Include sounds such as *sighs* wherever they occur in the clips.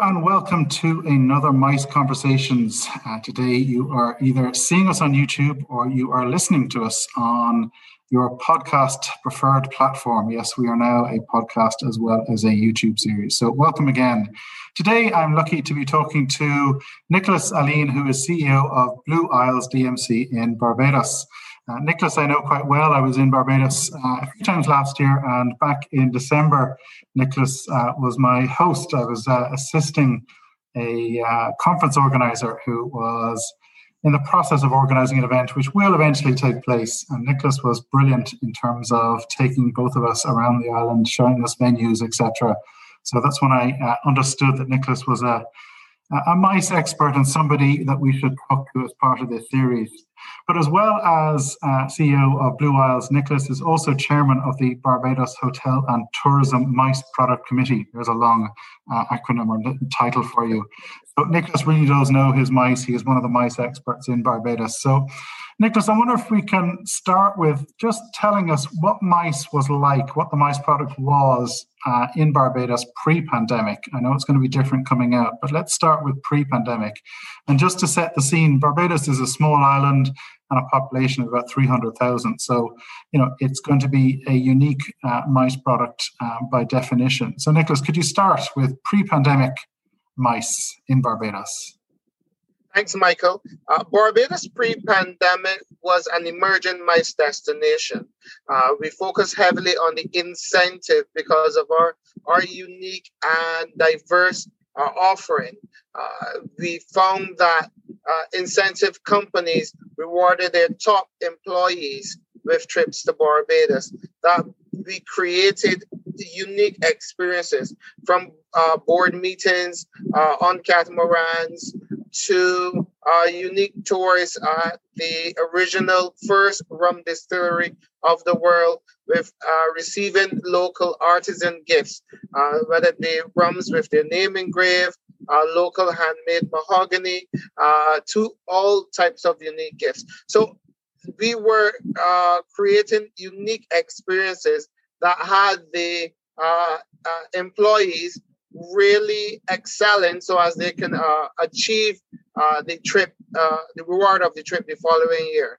And welcome to another MICE Conversations. Uh, today you are either seeing us on YouTube or you are listening to us on your podcast preferred platform. Yes, we are now a podcast as well as a YouTube series. So welcome again. Today I'm lucky to be talking to Nicholas Alleyne, who is CEO of Blue Isles DMC in Barbados. Uh, Nicholas, I know quite well. I was in Barbados uh, a few times last year, and back in December, Nicholas uh, was my host. I was uh, assisting a uh, conference organizer who was in the process of organizing an event which will eventually take place. And Nicholas was brilliant in terms of taking both of us around the island, showing us venues, etc. So that's when I uh, understood that Nicholas was a a mice expert and somebody that we should talk to as part of this series. But as well as uh, CEO of Blue Isles, Nicholas is also chairman of the Barbados Hotel and Tourism Mice Product Committee. There's a long uh, acronym or title for you. So Nicholas really does know his mice. He is one of the mice experts in Barbados. So Nicholas, I wonder if we can start with just telling us what mice was like, what the mice product was uh, in Barbados pre pandemic. I know it's going to be different coming out, but let's start with pre pandemic. And just to set the scene, Barbados is a small island and a population of about 300,000. So, you know, it's going to be a unique uh, mice product uh, by definition. So, Nicholas, could you start with pre pandemic mice in Barbados? Thanks, Michael. Uh, Barbados pre-pandemic was an emerging MICE destination. Uh, we focus heavily on the incentive because of our, our unique and diverse uh, offering. Uh, we found that uh, incentive companies rewarded their top employees with trips to Barbados. That we created unique experiences from uh, board meetings on catamarans to uh, unique tours at the original first rum distillery of the world with uh, receiving local artisan gifts, uh, whether be rums with their name engraved, uh, local handmade mahogany, uh, to all types of unique gifts. So we were uh, creating unique experiences that had the employees really excelling so as they can uh, achieve uh, the trip, uh, the reward of the trip the following year.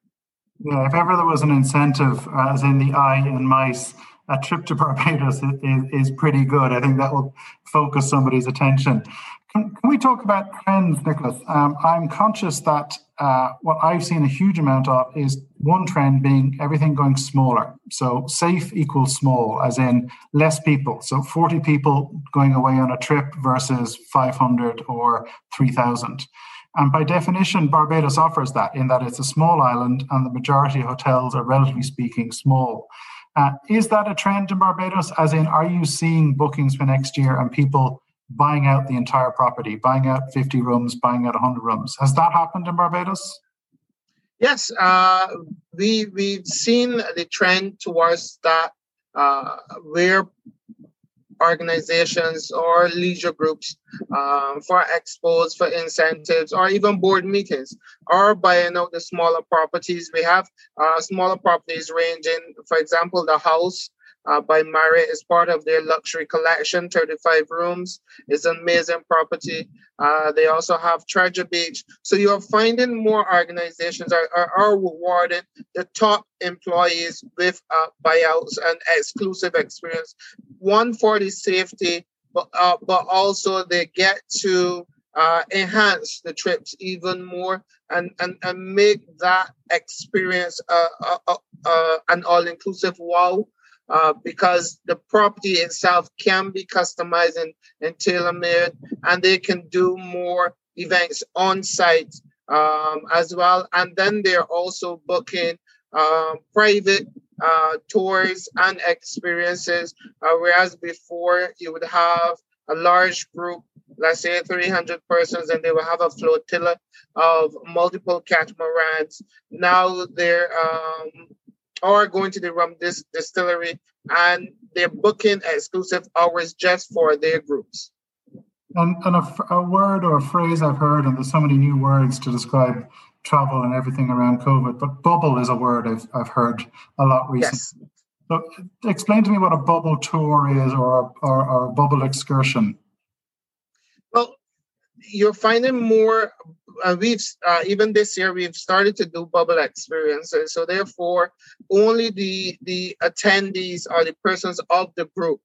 Yeah, if ever there was an incentive, as in the eye and mice, a trip to Barbados is, is pretty good. I think that will focus somebody's attention. Can, can we talk about trends, Nicholas? Um, I'm conscious that uh, what I've seen a huge amount of is one trend being everything going smaller. So safe equals small, as in less people. So 40 people going away on a trip versus 500 or 3,000. And by definition, Barbados offers that in that it's a small island and the majority of hotels are relatively speaking small. Uh, is that a trend in Barbados? As in, are you seeing bookings for next year and people buying out the entire property, buying out 50 rooms, buying out 100 rooms. Has that happened in Barbados? Yes, uh, we we've seen the trend towards that, uh, where organizations or leisure groups um, for expos, for incentives, or even board meetings are buying out the smaller properties. We have uh, smaller properties ranging, for example, the house uh, by Marriott is part of their luxury collection, 35 rooms. It's an amazing property. Uh, they also have Treasure Beach. So you're finding more organizations are, are, are rewarding the top employees with uh, buyouts and exclusive experience. One for the safety, but, uh, but also they get to uh, enhance the trips even more and, and, and make that experience uh, uh, uh, uh an all-inclusive wow uh, because the property itself can be customized and, and tailor-made and they can do more events on site um, as well. And then they're also booking um, private uh, tours and experiences uh, whereas before you would have a large group let's say 300 persons and they will have a flotilla of multiple catamarans. Now they're um, are going to the rum dis- distillery and they're booking exclusive hours just for their groups. And, and a, a, word or a phrase I've heard, and there's so many new words to describe travel and everything around COVID, but bubble is a word I've, I've heard a lot recently. Yes. So explain to me what a bubble tour is or, or, or a bubble excursion. You're finding more. Uh, we've uh, even this year we've started to do bubble experiences. So therefore, only the the attendees or the persons of the group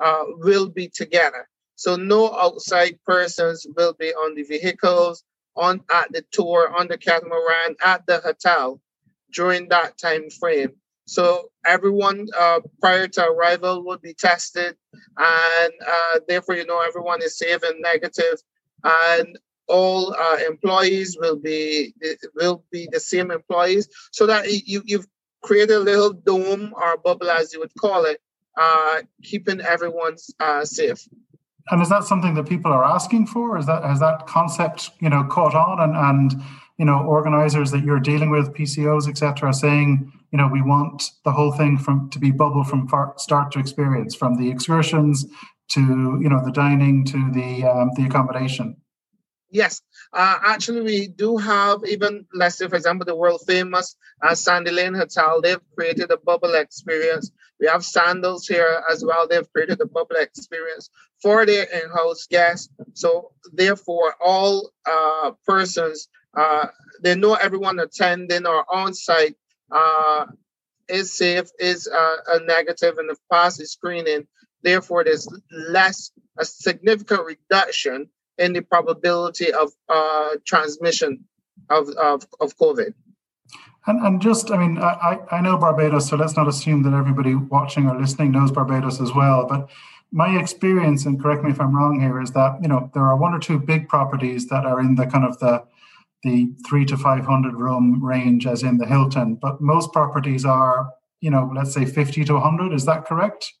uh, will be together. So no outside persons will be on the vehicles, on at the tour, on the catamaran, at the hotel during that time frame. So everyone uh, prior to arrival will be tested, and uh, therefore, you know, everyone is safe and negative, and all uh, employees will be will be the same employees, so that you you've created a little dome or bubble, as you would call it, uh, keeping everyone uh, safe. And is that something that people are asking for? Is that has that concept you know caught on and and you know organizers that you're dealing with, PCOs, etc., saying you know we want the whole thing from to be bubble from start to experience, from the excursions to you know the dining to the um, the accommodation. Yes, uh, actually, we do have even, let's say, for example, the world famous uh, Sandy Lane Hotel. They've created a bubble experience. We have Sandals here as well. They've created a bubble experience for their in-house guests. So, therefore, all uh, persons, uh, they know everyone attending or on site uh, is safe, is uh, a negative, and if passed screening. Therefore, there's less, a significant reduction in the probability of uh, transmission of, of, of COVID. And, and just, I mean, I, I know Barbados, so let's not assume that everybody watching or listening knows Barbados as well. But my experience, and correct me if I'm wrong here, is that you know there are one or two big properties that are in the kind of the the three to five hundred room range, as in the Hilton. But most properties are, you know, let's say fifty to hundred. Is that correct?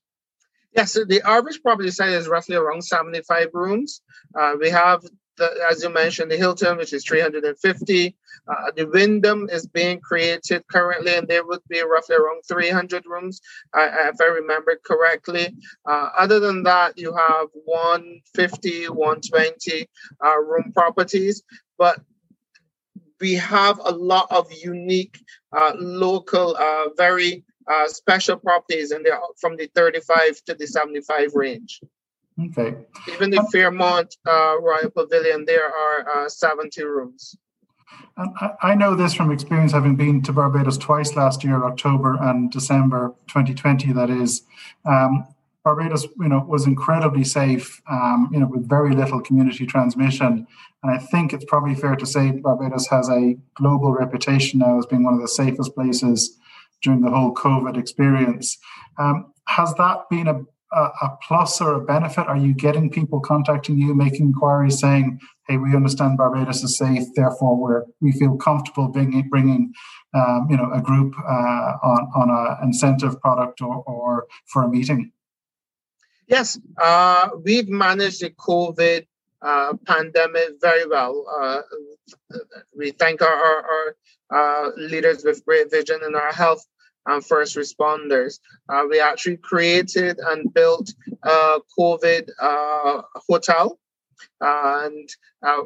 Yes, so the average property size is roughly around 75 rooms. Uh, we have, the, as you mentioned, the Hilton, which is 350. Uh, the Wyndham is being created currently, and there would be roughly around 300 rooms, uh, if I remember correctly. Uh, other than that, you have 150, 120 uh, room properties, but we have a lot of unique, uh, local, very uh, special properties and they're from the 35 to the 75 range. Okay. Even the Fairmont uh, Royal Pavilion, there are uh, 70 rooms. And I know this from experience, having been to Barbados twice last year, October and December 2020. That is, um, Barbados, you know, was incredibly safe, um, you know, with very little community transmission. And I think it's probably fair to say Barbados has a global reputation now as being one of the safest places during the whole COVID experience. Um, has that been a, a, a, plus or a benefit? Are you getting people contacting you, making inquiries, saying, "Hey, we understand Barbados is safe, therefore we're we feel comfortable bringing bringing um, you know a group uh, on on an incentive product or, or for a meeting." Yes, uh, we've managed the COVID uh, pandemic very well. Uh, we thank our, our, our uh, leaders with great vision and our health and first responders. Uh, we actually created and built a COVID uh, hotel, and uh,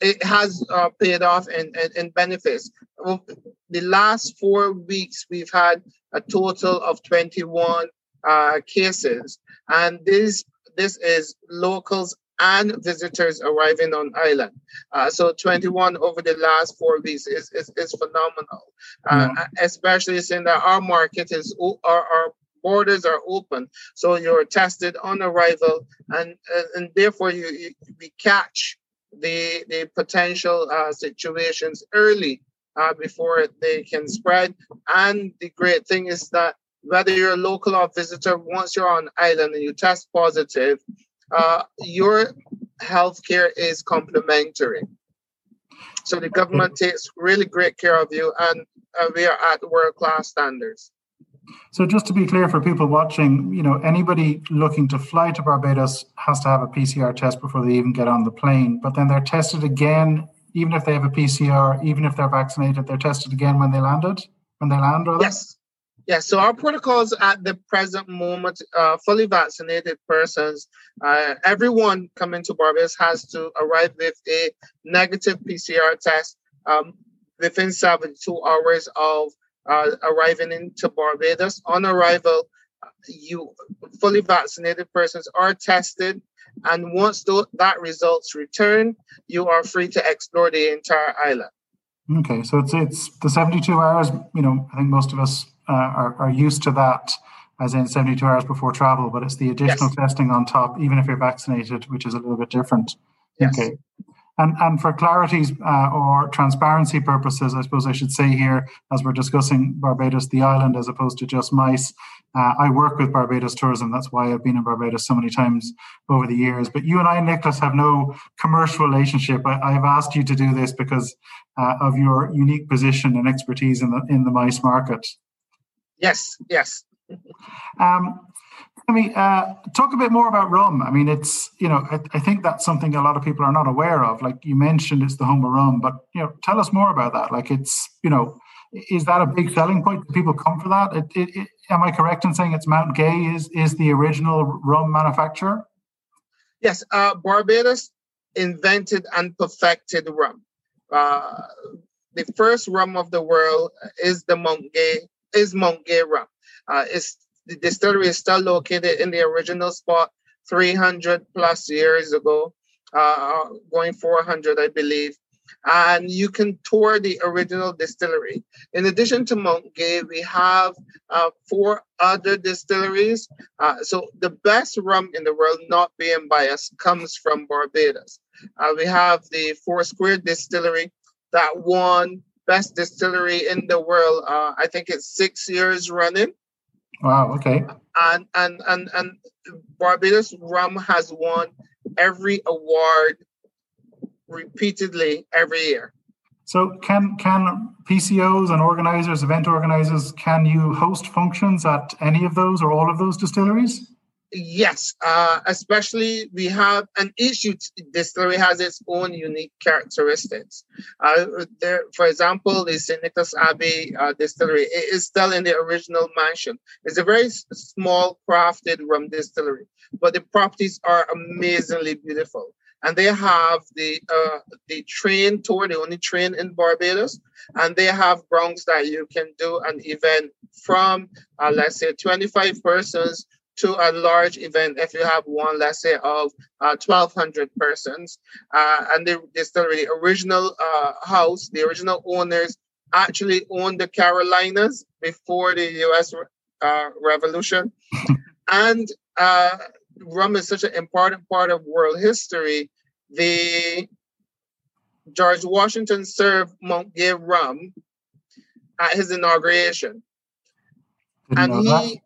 it has uh, paid off in, in, in, benefits. The last four weeks, we've had a total of 21 uh, cases, and this this is locals and visitors arriving on island. Uh, so 21 over the last four weeks is, is, is phenomenal, uh, mm-hmm. especially since that our market is, our, our borders are open. So you're tested on arrival and, and, and therefore you, you, we catch the, the potential uh, situations early uh, before they can spread. And the great thing is that whether you're a local or visitor, once you're on island and you test positive, uh, your healthcare is complementary. So the government takes really great care of you, and uh, we are at world class standards. So just to be clear for people watching, you know, anybody looking to fly to Barbados has to have a PCR test before they even get on the plane. But then they're tested again, even if they have a PCR, even if they're vaccinated, they're tested again when they landed, when they land. Rather? Yes, yeah, so our protocols at the present moment, uh, fully vaccinated persons, uh, everyone coming to Barbados has to arrive with a negative PCR test um, within 72 hours of uh, arriving into Barbados. On arrival, you fully vaccinated persons are tested And once th- that results return, you are free to explore the entire island. Okay, so it's it's the 72 hours. You know, I think most of us uh, are, are used to that, as in 72 hours before travel, but it's the additional yes. testing on top, even if you're vaccinated, which is a little bit different. Yes. Okay. And, and for clarity's uh, or transparency purposes, I suppose I should say here, as we're discussing Barbados, the island, as opposed to just MICE, uh, I work with Barbados Tourism. That's why I've been in Barbados so many times over the years. But you and I, Nicholas, have no commercial relationship. I, have asked you to do this because uh, of your unique position and expertise in the in the MICE market. Yes, yes. um, I mean, uh, talk a bit more about rum. I mean, it's you know, I, I, think that's something a lot of people are not aware of. Like you mentioned, it's the home of rum, but you know, tell us more about that. Like, it's you know, is that a big selling point? Do people come for that? It, it, it, am I correct in saying it's Mount Gay is is the original rum manufacturer? Yes, uh, Barbados invented and perfected rum. Uh, the first rum of the world is the Mount Gay is Mount Gay rum. Uh, it's the distillery is still located in the original spot 300 plus years ago, uh, going 400, I believe. And you can tour the original distillery. In addition to Mount Gay, we have uh, four other distilleries. Uh, so the best rum in the world, not being biased, comes from Barbados. Uh, we have the Foursquare Distillery that won best distillery in the world. Uh, I think it's six years running. Wow. Okay. And and and and Barbados rum has won every award repeatedly every year. So can can PCOs and organizers, event organizers, can you host functions at any of those or all of those distilleries? Yes, uh, especially we have, an issue. distillery has its own unique characteristics. Uh, there, for example, the St. Nicholas Abbey uh, distillery it is still in the original mansion. It's a very small, crafted rum distillery, but the properties are amazingly beautiful. And they have the uh, the train tour, the only train in Barbados, and they have grounds that you can do an event from, uh, let's say, 25 persons to a large event if you have one, let's say, of uh, 1,200 persons. Uh, and the distillery, original uh, house, the original owners actually owned the Carolinas before the US uh, Revolution. *laughs* and uh, rum is such an important part of world history. The George Washington served Mount Gay rum at his inauguration. And he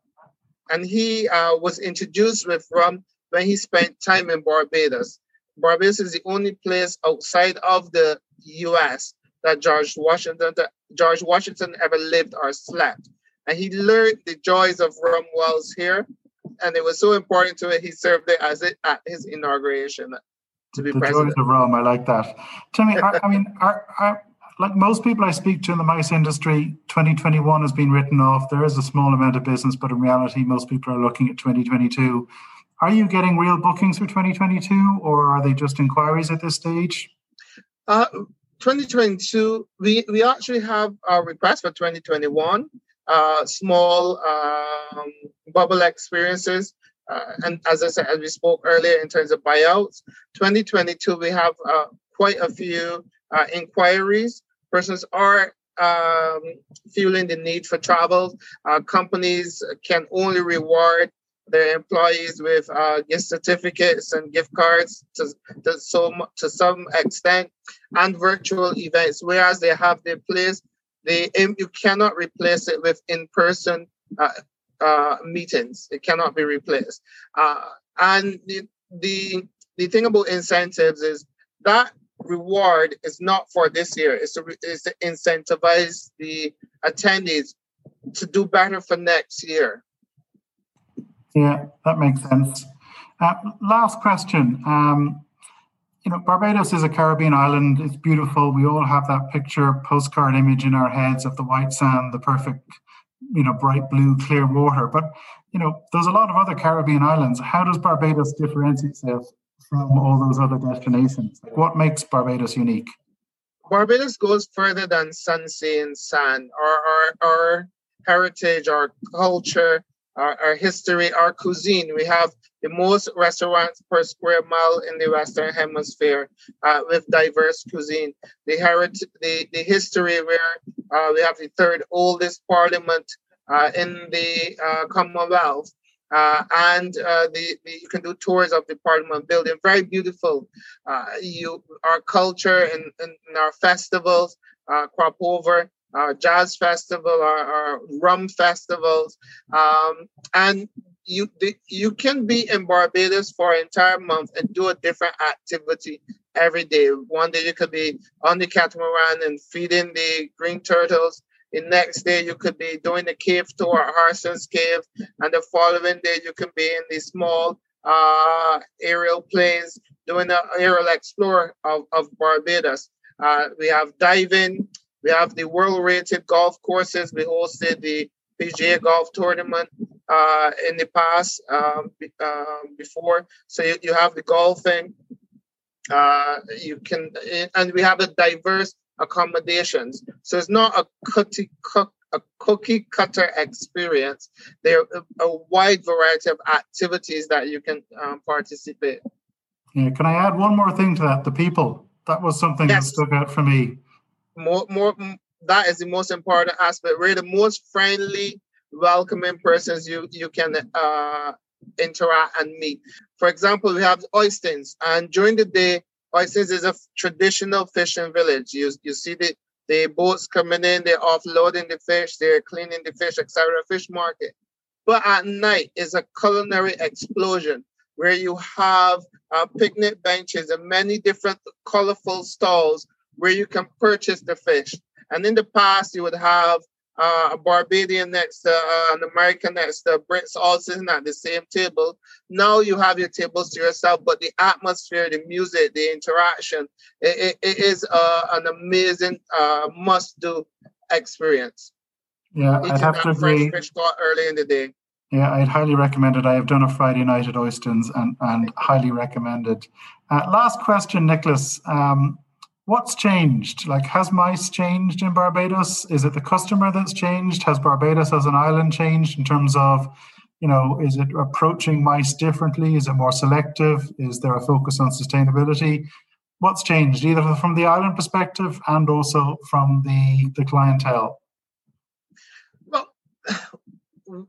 and he uh, was introduced with rum when he spent time in Barbados. Barbados is the only place outside of the U.S. that George Washington that George Washington ever lived or slept, and he learned the joys of rum whilst here, and it was so important to it. He served it as it at his inauguration to be the president. joys of rum, I like that. Tell me, I, I mean, *laughs* are, are, like most people I speak to in the mice industry, 2021 has been written off. There is a small amount of business, but in reality, most people are looking at 2022. Are you getting real bookings for 2022, or are they just inquiries at this stage? Uh, 2022, we, we actually have a request for 2021, uh, small um, bubble experiences. Uh, and as I said, as we spoke earlier in terms of buyouts, 2022, we have uh, quite a few uh, inquiries persons are um, feeling the need for travel. Uh, companies can only reward their employees with uh, gift certificates and gift cards to, to, so, to some extent and virtual events, whereas they have their place. They, you cannot replace it with in-person uh, uh, meetings. It cannot be replaced. Uh, and the, the, the thing about incentives is that reward is not for this year. It's to, it's to incentivize the attendees to do better for next year. Yeah, that makes sense. Uh, last question. Um, you know, Barbados is a Caribbean island. It's beautiful. We all have that picture, postcard image in our heads of the white sand, the perfect, you know, bright blue, clear water. But you know, there's a lot of other Caribbean islands. How does Barbados differentiate itself from all those other destinations? Like what makes Barbados unique? Barbados goes further than sun, sea, and sand. Our, our, our heritage, our culture, our, our history, our cuisine. We have the most restaurants per square mile in the Western Hemisphere uh, with diverse cuisine. The heritage, the, the history where uh, we have the third oldest parliament uh, in the uh, Commonwealth. Uh, and uh, the, the, you can do tours of the Parliament building. Very beautiful. you our culture and, and, our festivals crop over our jazz festival, our, our rum festivals, um, and you you can be in Barbados for an entire month and do a different activity every day. One day you could be on the catamaran and feeding the green turtles. The next day you could be doing the cave tour at Harrison's Cave, and the following day you can be in the small uh, aerial planes doing an aerial explore of, of Barbados. Uh, we have diving, we have the world rated golf courses. We hosted the PGA golf tournament uh, in the past um, um, before. So you, you have the golfing. Uh, you can, and we have a diverse accommodations. So it's not a cookie, cook, a cookie cutter experience. There are a, wide variety of activities that you can um, participate. Yeah, can I add one more thing to that? The people. That was something yes. that stuck out for me more more that is the most important aspect. We're the most friendly, welcoming persons you you can uh, interact and meet. For example, we have Oistins, and during the day, Oistins is a traditional fishing village. You you see the the boats coming in, they're offloading the fish, they're cleaning the fish, etc. Fish market. But at night is a culinary explosion where you have uh, picnic benches and many different colorful stalls where you can purchase the fish. And in the past, you would have uh, a Barbadian next to uh, an American next to Brits all sitting at the same table. Now you have your tables to yourself, but the atmosphere, the music, the interaction, it, it, it is uh, an amazing uh, must-do experience. Yeah, Eating I'd have to agree. Fish caught early in the day. Yeah, I'd highly recommend it. I have done a Friday night at Oistins and, and highly recommend it. Uh, last question, Nicholas. Um, What's changed? Like, has MICE changed in Barbados? Is it the customer that's changed? Has Barbados as an island changed in terms of, you know, is it approaching MICE differently? Is it more selective? Is there a focus on sustainability? What's changed, either from the island perspective and also from the, the clientele? Well, *sighs*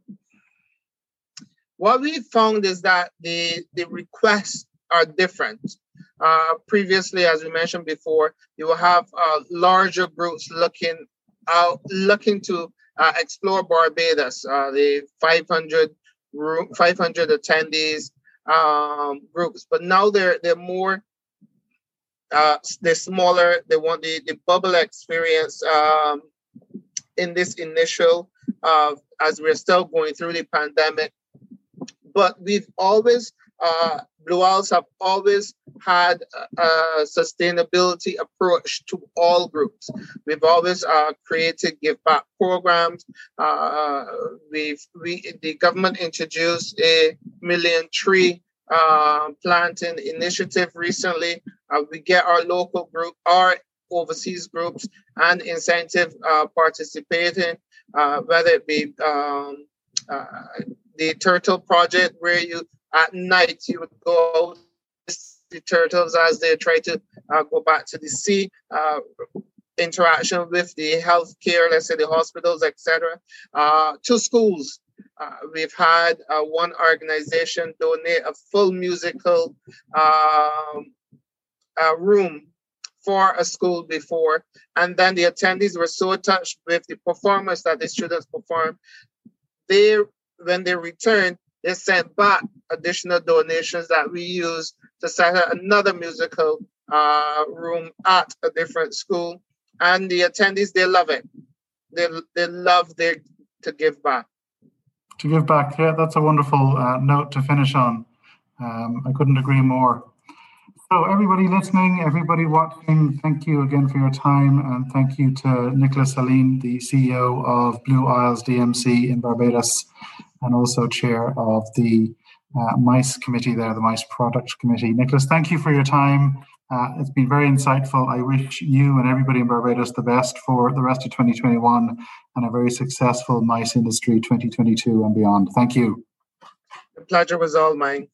what we found is that the, the requests are different. Uh, previously, as we mentioned before, you will have uh, larger groups looking out, looking to uh, explore Barbados. Uh, the 500 500 attendees um, groups, but now they're they're more uh, they're smaller. They want the, the bubble experience um, in this initial as we're still going through the pandemic. But we've always Blue Isles have always had a, sustainability approach to all groups. We've always uh, created give back programs. Uh, we've we the government introduced a million tree uh, planting initiative recently. Uh, we get our local group, our overseas groups, and incentive uh, participating, uh, whether it be um, the Turtle Project, where you at night you would go the turtles as they try to uh, go back to the sea. Uh, interaction with the healthcare, let's say the hospitals, etc. Uh, to schools, uh, we've had uh, one organization donate a full musical um, room for a school before, and then the attendees were so touched with the performance that the students performed. They, when they returned, they sent back additional donations that we use to set up another musical uh, room at a different school. And the attendees, they love it. They, they love their, to give back. To give back, yeah, that's a wonderful uh, note to finish on. Um, I couldn't agree more. So, everybody listening, everybody watching, thank you again for your time, and thank you to Nicholas Alleyne, the CEO of Blue Isles DMC in Barbados, and also chair of the uh, MICE committee there, the MICE product committee. Nicholas, thank you for your time. Uh, it's been very insightful. I wish you and everybody in Barbados the best for the rest of 2021 and a very successful MICE industry 2022 and beyond. Thank you. The pleasure was all mine.